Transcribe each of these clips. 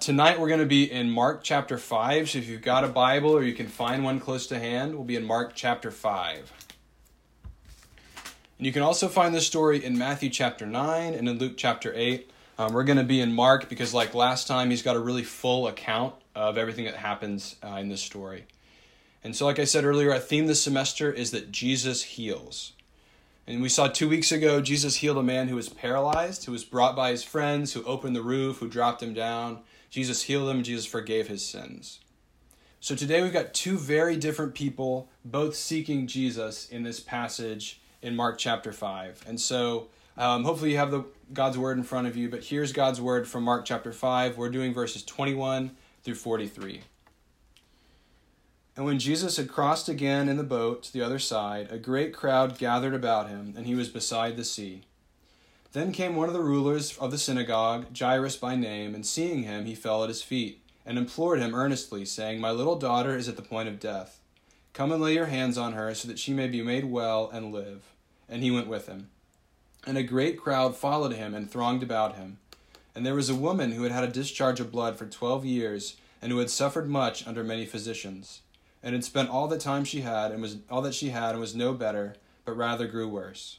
Tonight we're going to be in Mark chapter 5. So if you've got a Bible or you can find one close to hand, we'll be in Mark chapter 5. And you can also find this story in Matthew chapter 9 and in Luke chapter 8. Um, we're going to be in Mark because, like last time, he's got a really full account of everything that happens uh, in this story. And so, like I said earlier, our theme this semester is that Jesus heals. And we saw two weeks ago, Jesus healed a man who was paralyzed, who was brought by his friends, who opened the roof, who dropped him down. Jesus healed him, Jesus forgave his sins. So today we've got two very different people, both seeking Jesus in this passage in Mark chapter 5. And so um, hopefully you have the God's word in front of you, but here's God's word from Mark chapter 5. We're doing verses 21 through 43. And when Jesus had crossed again in the boat to the other side, a great crowd gathered about him, and he was beside the sea. Then came one of the rulers of the synagogue, Jairus by name, and seeing him, he fell at his feet, and implored him earnestly, saying, My little daughter is at the point of death. Come and lay your hands on her, so that she may be made well and live. And he went with him. And a great crowd followed him and thronged about him. And there was a woman who had had a discharge of blood for twelve years, and who had suffered much under many physicians, and had spent all the time she had, and was all that she had, and was no better, but rather grew worse.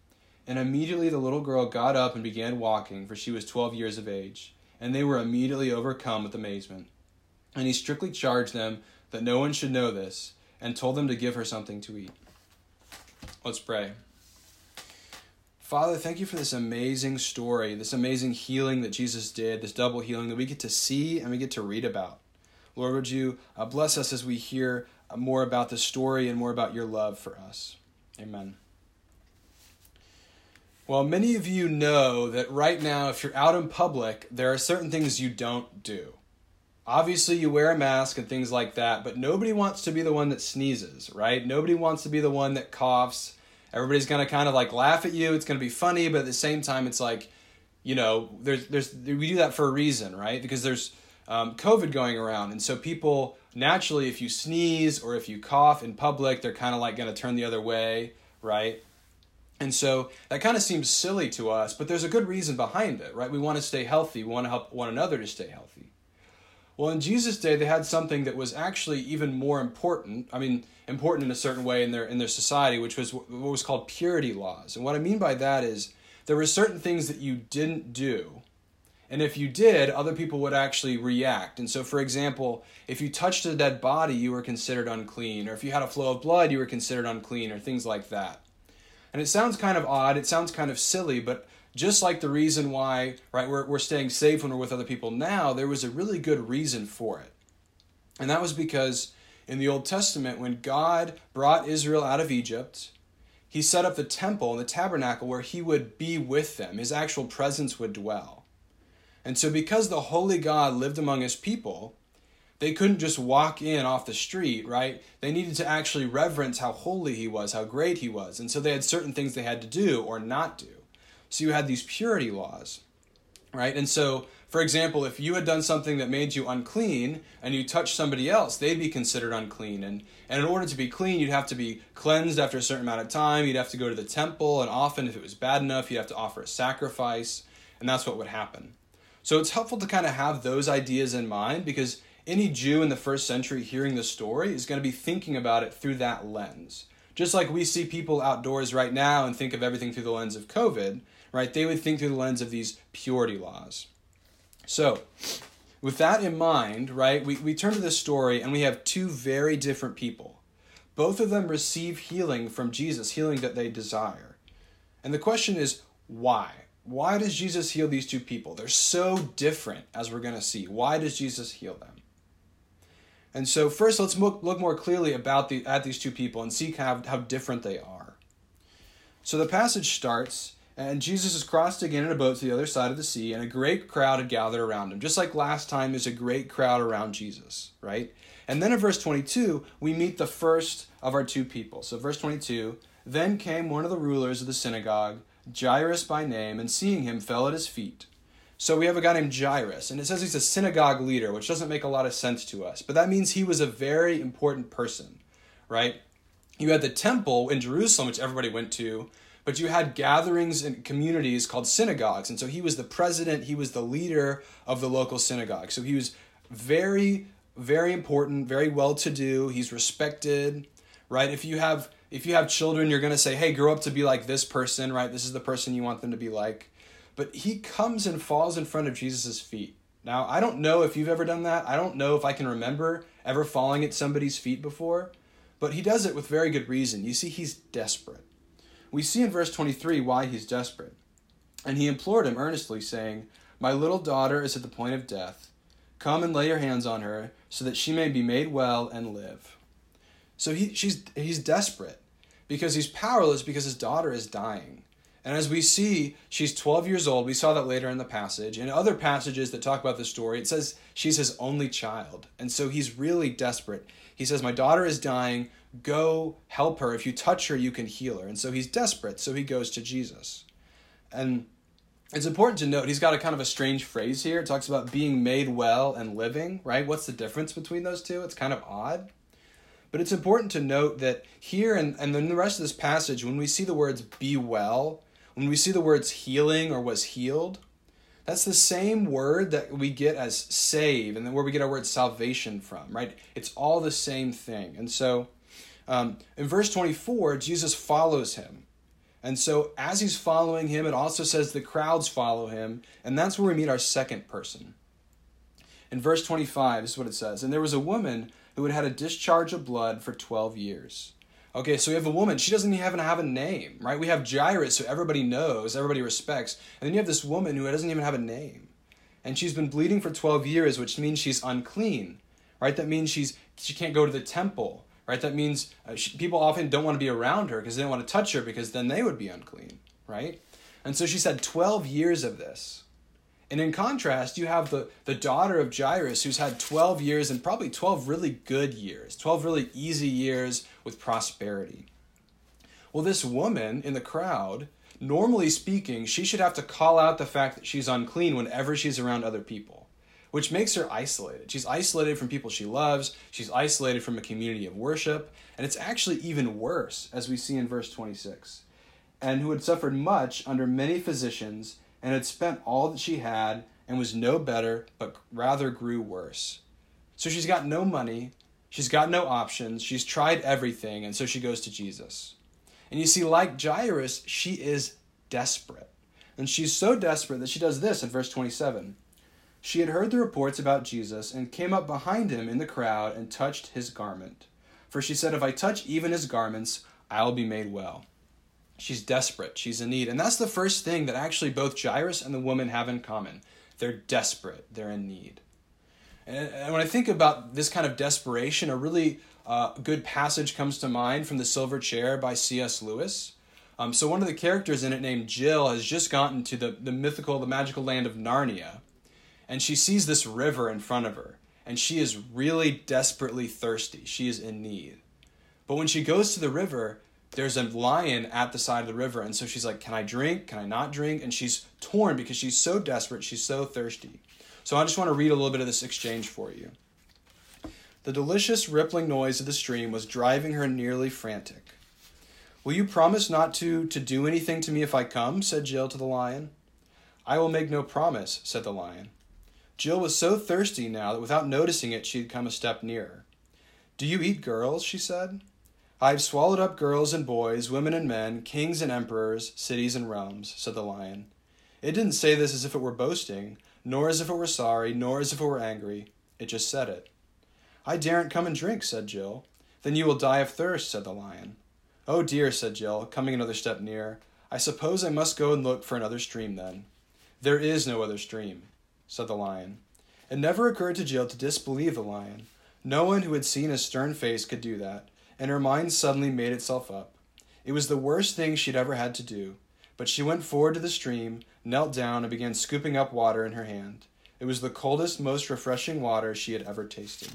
And immediately the little girl got up and began walking, for she was twelve years of age. And they were immediately overcome with amazement. And he strictly charged them that no one should know this, and told them to give her something to eat. Let's pray. Father, thank you for this amazing story, this amazing healing that Jesus did, this double healing that we get to see and we get to read about. Lord, would you uh, bless us as we hear more about the story and more about your love for us? Amen. Well, many of you know that right now, if you're out in public, there are certain things you don't do. Obviously, you wear a mask and things like that, but nobody wants to be the one that sneezes, right? Nobody wants to be the one that coughs. Everybody's gonna kind of like laugh at you. It's gonna be funny, but at the same time, it's like, you know, there's there's we do that for a reason, right? Because there's um, COVID going around, and so people naturally, if you sneeze or if you cough in public, they're kind of like gonna turn the other way, right? And so that kind of seems silly to us, but there's a good reason behind it, right? We want to stay healthy. We want to help one another to stay healthy. Well, in Jesus' day, they had something that was actually even more important. I mean, important in a certain way in their in their society, which was what was called purity laws. And what I mean by that is there were certain things that you didn't do, and if you did, other people would actually react. And so, for example, if you touched a dead body, you were considered unclean, or if you had a flow of blood, you were considered unclean, or things like that. And it sounds kind of odd, it sounds kind of silly, but just like the reason why, right, we're, we're staying safe when we're with other people now, there was a really good reason for it. And that was because in the Old Testament, when God brought Israel out of Egypt, he set up the temple and the tabernacle where he would be with them, his actual presence would dwell. And so, because the holy God lived among his people, they couldn't just walk in off the street, right? They needed to actually reverence how holy he was, how great he was. And so they had certain things they had to do or not do. So you had these purity laws. right? And so, for example, if you had done something that made you unclean and you touched somebody else, they'd be considered unclean. And, and in order to be clean, you'd have to be cleansed after a certain amount of time. You'd have to go to the temple, and often, if it was bad enough, you'd have to offer a sacrifice, and that's what would happen. So it's helpful to kind of have those ideas in mind because any Jew in the first century hearing the story is going to be thinking about it through that lens. Just like we see people outdoors right now and think of everything through the lens of COVID, right? They would think through the lens of these purity laws. So, with that in mind, right, we, we turn to this story and we have two very different people. Both of them receive healing from Jesus, healing that they desire. And the question is, why? Why does Jesus heal these two people? They're so different, as we're going to see. Why does Jesus heal them? And so, first, let's look, look more clearly about the, at these two people and see how, how different they are. So, the passage starts, and Jesus is crossed again in a boat to the other side of the sea, and a great crowd had gathered around him. Just like last time, there's a great crowd around Jesus, right? And then in verse 22, we meet the first of our two people. So, verse 22 Then came one of the rulers of the synagogue, Jairus by name, and seeing him, fell at his feet so we have a guy named Jairus, and it says he's a synagogue leader, which doesn't make a lot of sense to us. But that means he was a very important person, right? You had the temple in Jerusalem, which everybody went to, but you had gatherings and communities called synagogues. And so he was the president, he was the leader of the local synagogue. So he was very, very important, very well to do. He's respected, right? If you have if you have children, you're to say, "Hey, grow up to be like this person," right? This is the person you want them to be like but he comes and falls in front of Jesus' feet. Now, I don't know if you've ever done that. I don't know if I can remember ever falling at somebody's feet before, but he does it with very good reason. You see, he's desperate. We see in verse 23 why he's desperate. And he implored him earnestly, saying, My little daughter is at the point of death. Come and lay your hands on her, so that she may be made well and live. So he, she's, he's desperate because he's powerless because his daughter is dying. And as we see, she's 12 years old. We saw that later in the passage. In other passages that talk about the story, it says she's his only child. And so he's really desperate. He says, My daughter is dying. Go help her. If you touch her, you can heal her. And so he's desperate. So he goes to Jesus. And it's important to note he's got a kind of a strange phrase here. It talks about being made well and living, right? What's the difference between those two? It's kind of odd. But it's important to note that here and, and in the rest of this passage, when we see the words be well, when we see the words healing or was healed, that's the same word that we get as save and then where we get our word salvation from, right? It's all the same thing. And so um, in verse 24, Jesus follows him. And so as he's following him, it also says the crowds follow him. And that's where we meet our second person. In verse 25, this is what it says And there was a woman who had had a discharge of blood for 12 years. Okay, so we have a woman. She doesn't even have a name, right? We have Jairus, who everybody knows, everybody respects. And then you have this woman who doesn't even have a name. And she's been bleeding for 12 years, which means she's unclean, right? That means she's she can't go to the temple, right? That means uh, she, people often don't want to be around her because they don't want to touch her because then they would be unclean, right? And so she's had 12 years of this. And in contrast, you have the, the daughter of Jairus who's had 12 years and probably 12 really good years, 12 really easy years with prosperity. Well, this woman in the crowd, normally speaking, she should have to call out the fact that she's unclean whenever she's around other people, which makes her isolated. She's isolated from people she loves, she's isolated from a community of worship, and it's actually even worse, as we see in verse 26. And who had suffered much under many physicians and had spent all that she had and was no better, but rather grew worse. So she's got no money, she's got no options, she's tried everything, and so she goes to Jesus. And you see, like Jairus, she is desperate. And she's so desperate that she does this in verse 27. She had heard the reports about Jesus and came up behind him in the crowd and touched his garment. For she said, If I touch even his garments, I'll be made well. She's desperate. She's in need. And that's the first thing that actually both Jairus and the woman have in common. They're desperate. They're in need. And when I think about this kind of desperation, a really uh, good passage comes to mind from The Silver Chair by C.S. Lewis. Um, so, one of the characters in it, named Jill, has just gotten to the, the mythical, the magical land of Narnia. And she sees this river in front of her. And she is really desperately thirsty. She is in need. But when she goes to the river, there's a lion at the side of the river. And so she's like, Can I drink? Can I not drink? And she's torn because she's so desperate. She's so thirsty. So I just want to read a little bit of this exchange for you. The delicious rippling noise of the stream was driving her nearly frantic. Will you promise not to, to do anything to me if I come? said Jill to the lion. I will make no promise, said the lion. Jill was so thirsty now that without noticing it, she had come a step nearer. Do you eat girls? she said. I have swallowed up girls and boys, women and men, kings and emperors, cities and realms, said the lion. It didn't say this as if it were boasting, nor as if it were sorry, nor as if it were angry. It just said it. I daren't come and drink, said Jill. Then you will die of thirst, said the lion. Oh dear, said Jill, coming another step nearer. I suppose I must go and look for another stream then. There is no other stream, said the lion. It never occurred to Jill to disbelieve the lion. No one who had seen his stern face could do that and her mind suddenly made itself up. It was the worst thing she'd ever had to do, but she went forward to the stream, knelt down, and began scooping up water in her hand. It was the coldest, most refreshing water she had ever tasted.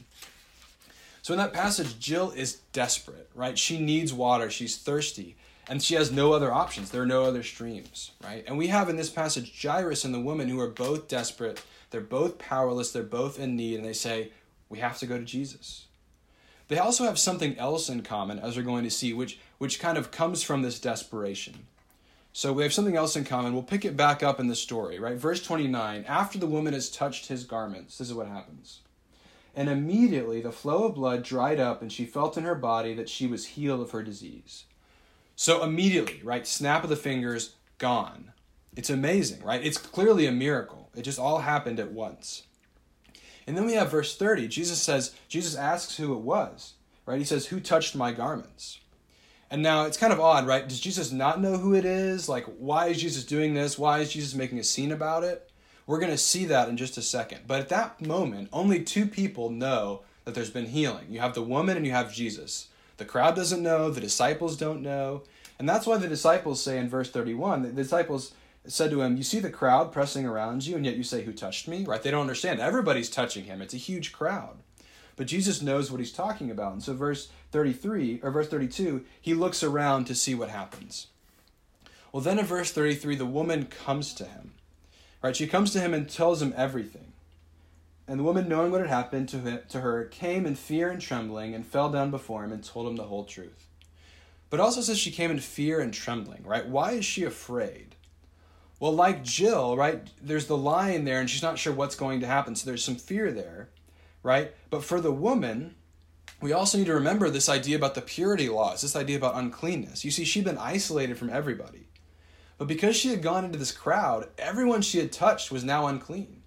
So in that passage, Jill is desperate, right? She needs water, she's thirsty, and she has no other options. There are no other streams, right? And we have in this passage Jairus and the woman who are both desperate, they're both powerless, they're both in need, and they say, We have to go to Jesus. They also have something else in common, as we're going to see, which, which kind of comes from this desperation. So we have something else in common. We'll pick it back up in the story, right? Verse 29 After the woman has touched his garments, this is what happens. And immediately the flow of blood dried up, and she felt in her body that she was healed of her disease. So immediately, right? Snap of the fingers, gone. It's amazing, right? It's clearly a miracle. It just all happened at once. And then we have verse 30. Jesus says, Jesus asks who it was, right? He says, Who touched my garments? And now it's kind of odd, right? Does Jesus not know who it is? Like, why is Jesus doing this? Why is Jesus making a scene about it? We're going to see that in just a second. But at that moment, only two people know that there's been healing. You have the woman and you have Jesus. The crowd doesn't know, the disciples don't know. And that's why the disciples say in verse 31, the disciples said to him, You see the crowd pressing around you, and yet you say, Who touched me? Right? They don't understand. Everybody's touching him. It's a huge crowd. But Jesus knows what he's talking about. And so, verse 33, or verse 32, he looks around to see what happens. Well, then in verse 33, the woman comes to him. Right? She comes to him and tells him everything. And the woman, knowing what had happened to, her, came in fear and trembling and fell down before him and told him the whole truth. But also says she came in fear and trembling, right? Why is she afraid? Well, like Jill, right? There's the lion there, and she's not sure what's going to happen. So there's some fear there, right? But for the woman, we also need to remember this idea about the purity laws, this idea about uncleanness. You see, she'd been isolated from everybody. But because she had gone into this crowd, everyone she had touched was now unclean.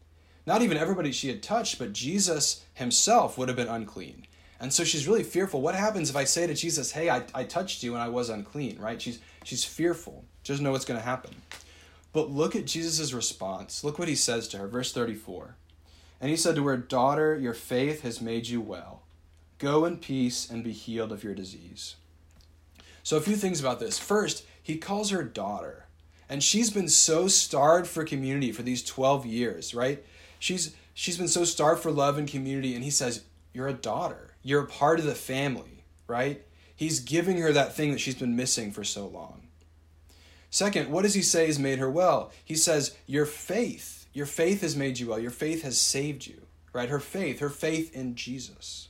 Not even everybody she had touched, but Jesus himself would have been unclean. And so she's really fearful. What happens if I say to Jesus, Hey, I, I touched you and I was unclean, right? She's she's fearful. She doesn't know what's going to happen. But look at Jesus' response. Look what he says to her, verse 34. And he said to her, Daughter, your faith has made you well. Go in peace and be healed of your disease. So, a few things about this. First, he calls her daughter. And she's been so starved for community for these 12 years, right? She's she's been so starved for love and community and he says, "You're a daughter. You're a part of the family," right? He's giving her that thing that she's been missing for so long. Second, what does he say has made her well? He says, Your faith, your faith has made you well. Your faith has saved you, right? Her faith, her faith in Jesus.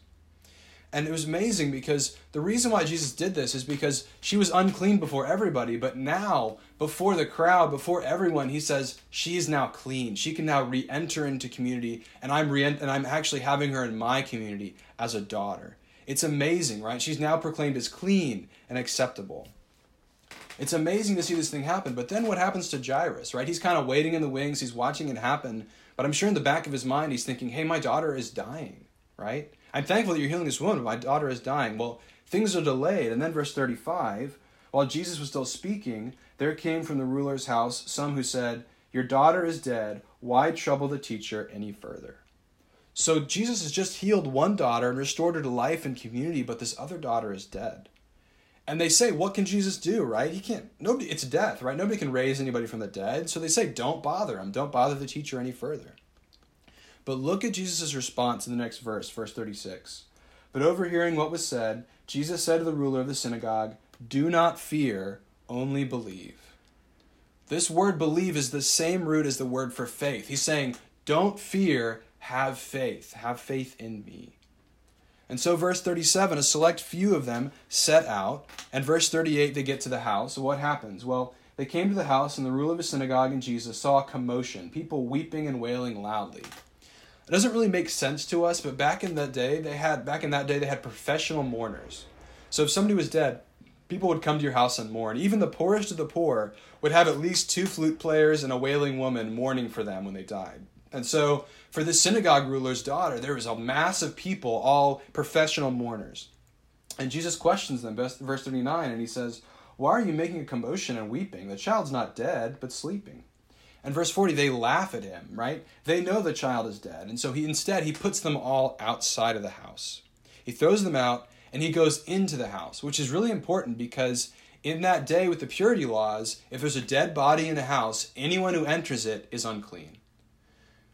And it was amazing because the reason why Jesus did this is because she was unclean before everybody, but now, before the crowd, before everyone, he says she is now clean. She can now re-enter into community, and I'm re- and I'm actually having her in my community as a daughter. It's amazing, right? She's now proclaimed as clean and acceptable. It's amazing to see this thing happen. But then what happens to Jairus, right? He's kind of waiting in the wings, he's watching it happen. But I'm sure in the back of his mind, he's thinking, hey, my daughter is dying, right? I'm thankful that you're healing this woman, but my daughter is dying. Well, things are delayed. And then verse 35 while Jesus was still speaking, there came from the ruler's house some who said, Your daughter is dead. Why trouble the teacher any further? So Jesus has just healed one daughter and restored her to life and community, but this other daughter is dead. And they say, what can Jesus do, right? He can't, nobody, it's death, right? Nobody can raise anybody from the dead. So they say, don't bother him. Don't bother the teacher any further. But look at Jesus' response in the next verse, verse 36. But overhearing what was said, Jesus said to the ruler of the synagogue, Do not fear, only believe. This word believe is the same root as the word for faith. He's saying, Don't fear, have faith. Have faith in me. And so, verse 37, a select few of them set out. And verse 38, they get to the house. So, what happens? Well, they came to the house, and the ruler of the synagogue and Jesus saw a commotion, people weeping and wailing loudly. It doesn't really make sense to us, but back in that day, they had back in that day they had professional mourners. So if somebody was dead, people would come to your house and mourn. Even the poorest of the poor would have at least two flute players and a wailing woman mourning for them when they died. And so for the synagogue ruler's daughter, there was a mass of people, all professional mourners. And Jesus questions them, verse 39, and he says, Why are you making a commotion and weeping? The child's not dead, but sleeping. And verse 40, they laugh at him, right? They know the child is dead. And so he instead he puts them all outside of the house. He throws them out and he goes into the house, which is really important because in that day with the purity laws, if there's a dead body in a house, anyone who enters it is unclean.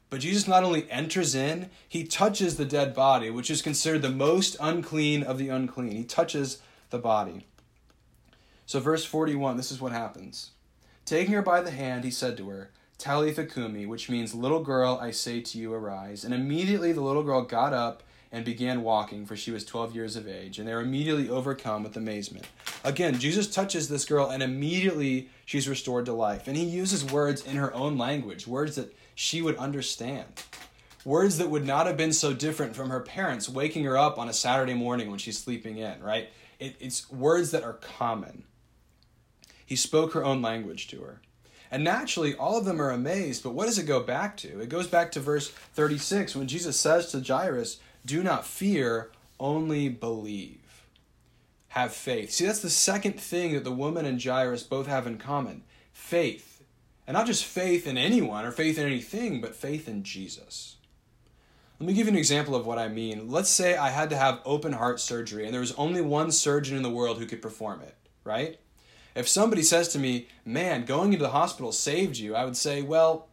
But Jesus not only enters in, he touches the dead body, which is considered the most unclean of the unclean. He touches the body. So, verse 41, this is what happens. Taking her by the hand, he said to her, Talitha cumi, which means, Little girl, I say to you, arise. And immediately the little girl got up and began walking, for she was 12 years of age. And they were immediately overcome with amazement. Again, Jesus touches this girl, and immediately she's restored to life. And he uses words in her own language, words that she would understand. Words that would not have been so different from her parents waking her up on a Saturday morning when she's sleeping in, right? It, it's words that are common. He spoke her own language to her. And naturally, all of them are amazed, but what does it go back to? It goes back to verse 36 when Jesus says to Jairus, Do not fear, only believe. Have faith. See, that's the second thing that the woman and Jairus both have in common faith. And not just faith in anyone or faith in anything, but faith in Jesus. Let me give you an example of what I mean. Let's say I had to have open heart surgery and there was only one surgeon in the world who could perform it, right? If somebody says to me, man, going into the hospital saved you, I would say, well,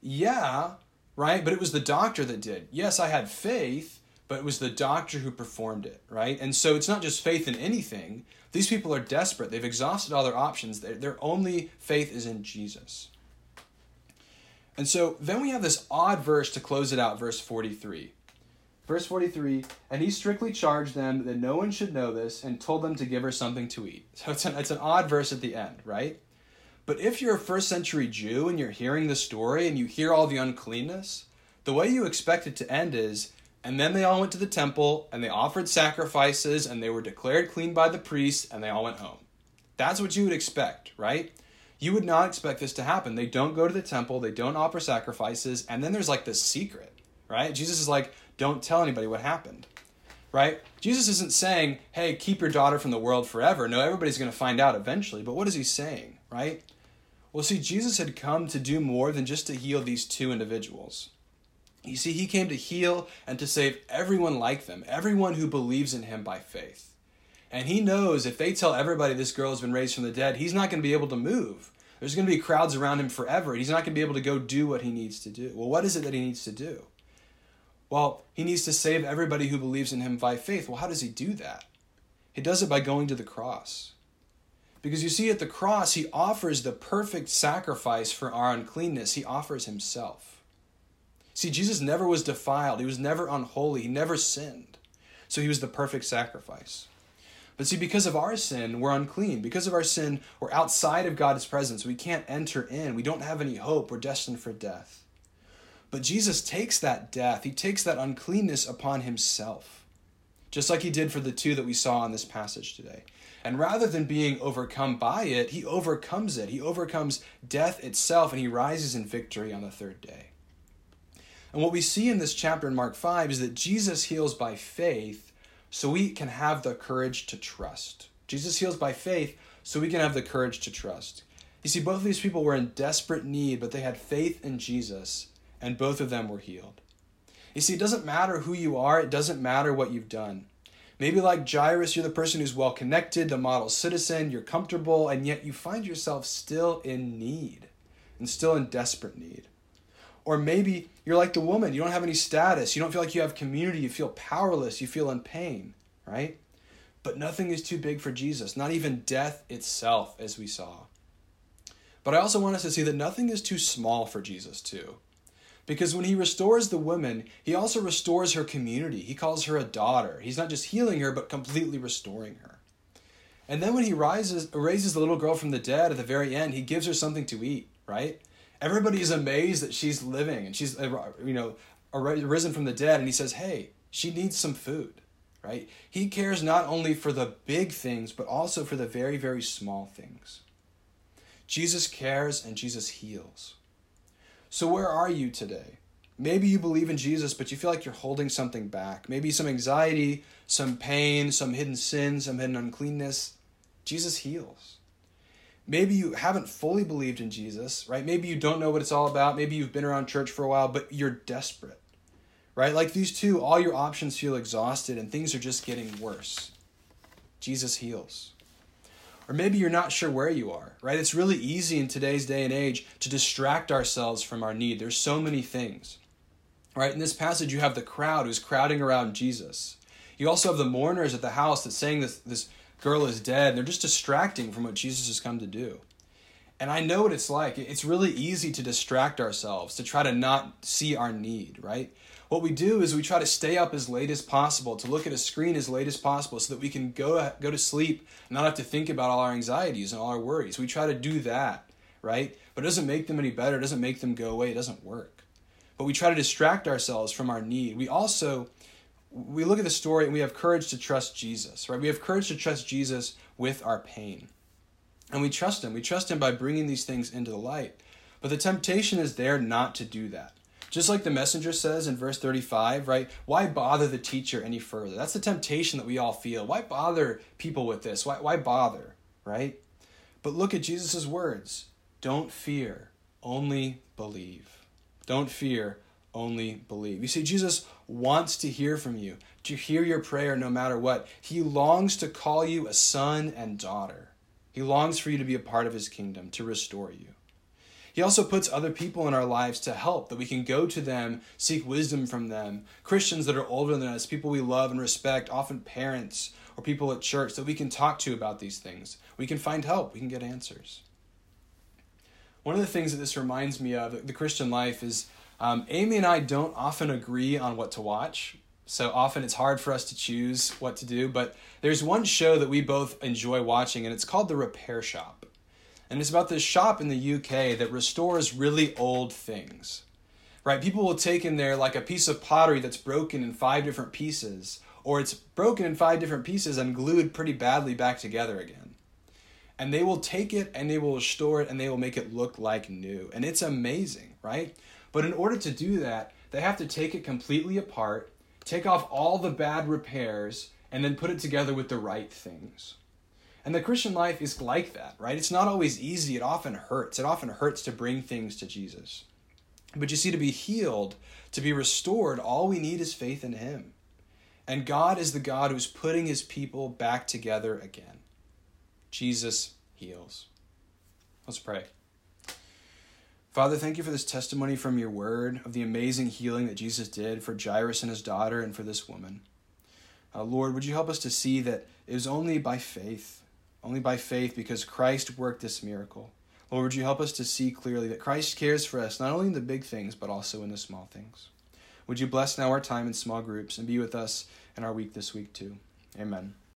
yeah, right? But it was the doctor that did. Yes, I had faith, but it was the doctor who performed it, right? And so it's not just faith in anything. These people are desperate. They've exhausted all their options. Their, their only faith is in Jesus. And so then we have this odd verse to close it out, verse 43. Verse 43 And he strictly charged them that no one should know this and told them to give her something to eat. So it's an, it's an odd verse at the end, right? But if you're a first century Jew and you're hearing the story and you hear all the uncleanness, the way you expect it to end is and then they all went to the temple and they offered sacrifices and they were declared clean by the priest and they all went home. That's what you would expect, right? You would not expect this to happen. They don't go to the temple, they don't offer sacrifices, and then there's like this secret, right? Jesus is like, don't tell anybody what happened. Right? Jesus isn't saying, hey, keep your daughter from the world forever. No, everybody's going to find out eventually. But what is he saying? Right? Well, see, Jesus had come to do more than just to heal these two individuals. You see, he came to heal and to save everyone like them, everyone who believes in him by faith. And he knows if they tell everybody this girl has been raised from the dead, he's not going to be able to move. There's going to be crowds around him forever. And he's not going to be able to go do what he needs to do. Well, what is it that he needs to do? Well, he needs to save everybody who believes in him by faith. Well, how does he do that? He does it by going to the cross. Because you see, at the cross, he offers the perfect sacrifice for our uncleanness. He offers himself. See, Jesus never was defiled, he was never unholy, he never sinned. So he was the perfect sacrifice. But see, because of our sin, we're unclean. Because of our sin, we're outside of God's presence. We can't enter in. We don't have any hope. We're destined for death. But Jesus takes that death, he takes that uncleanness upon himself, just like he did for the two that we saw in this passage today. And rather than being overcome by it, he overcomes it. He overcomes death itself and he rises in victory on the third day. And what we see in this chapter in Mark 5 is that Jesus heals by faith so we can have the courage to trust. Jesus heals by faith so we can have the courage to trust. You see, both of these people were in desperate need, but they had faith in Jesus and both of them were healed. You see, it doesn't matter who you are, it doesn't matter what you've done. Maybe like Jairus, you're the person who's well connected, the model citizen, you're comfortable, and yet you find yourself still in need and still in desperate need. Or maybe you're like the woman, you don't have any status, you don't feel like you have community, you feel powerless, you feel in pain, right? But nothing is too big for Jesus, not even death itself, as we saw. But I also want us to see that nothing is too small for Jesus, too. Because when he restores the woman, he also restores her community. He calls her a daughter. He's not just healing her, but completely restoring her. And then when he rises, raises the little girl from the dead at the very end, he gives her something to eat, right? Everybody is amazed that she's living and she's, you know, risen from the dead. And he says, hey, she needs some food, right? He cares not only for the big things, but also for the very, very small things. Jesus cares and Jesus heals. So, where are you today? Maybe you believe in Jesus, but you feel like you're holding something back. Maybe some anxiety, some pain, some hidden sin, some hidden uncleanness. Jesus heals. Maybe you haven't fully believed in Jesus, right? Maybe you don't know what it's all about. Maybe you've been around church for a while, but you're desperate, right? Like these two, all your options feel exhausted and things are just getting worse. Jesus heals. Or maybe you're not sure where you are, right? It's really easy in today's day and age to distract ourselves from our need. There's so many things, right? In this passage, you have the crowd who's crowding around Jesus. You also have the mourners at the house that's saying this, this girl is dead. And they're just distracting from what Jesus has come to do. And I know what it's like. It's really easy to distract ourselves, to try to not see our need, right? what we do is we try to stay up as late as possible, to look at a screen as late as possible so that we can go, go to sleep and not have to think about all our anxieties and all our worries. We try to do that, right? But it doesn't make them any better, it doesn't make them go away, it doesn't work. But we try to distract ourselves from our need. We also we look at the story and we have courage to trust Jesus, right? We have courage to trust Jesus with our pain. And we trust him. We trust him by bringing these things into the light. But the temptation is there not to do that. Just like the messenger says in verse 35, right? Why bother the teacher any further? That's the temptation that we all feel. Why bother people with this? Why, why bother, right? But look at Jesus' words don't fear, only believe. Don't fear, only believe. You see, Jesus wants to hear from you, to hear your prayer no matter what. He longs to call you a son and daughter. He longs for you to be a part of his kingdom, to restore you. He also puts other people in our lives to help, that we can go to them, seek wisdom from them. Christians that are older than us, people we love and respect, often parents or people at church that we can talk to about these things. We can find help, we can get answers. One of the things that this reminds me of, the Christian life, is um, Amy and I don't often agree on what to watch. So often it's hard for us to choose what to do. But there's one show that we both enjoy watching, and it's called The Repair Shop. And it's about this shop in the UK that restores really old things. Right? People will take in there like a piece of pottery that's broken in five different pieces, or it's broken in five different pieces and glued pretty badly back together again. And they will take it and they will restore it and they will make it look like new. And it's amazing, right? But in order to do that, they have to take it completely apart, take off all the bad repairs, and then put it together with the right things. And the Christian life is like that, right? It's not always easy. It often hurts. It often hurts to bring things to Jesus. But you see, to be healed, to be restored, all we need is faith in Him. And God is the God who's putting His people back together again. Jesus heals. Let's pray. Father, thank you for this testimony from your word of the amazing healing that Jesus did for Jairus and his daughter and for this woman. Uh, Lord, would you help us to see that it was only by faith only by faith because Christ worked this miracle. Lord, would you help us to see clearly that Christ cares for us not only in the big things, but also in the small things? Would you bless now our time in small groups and be with us in our week this week too? Amen.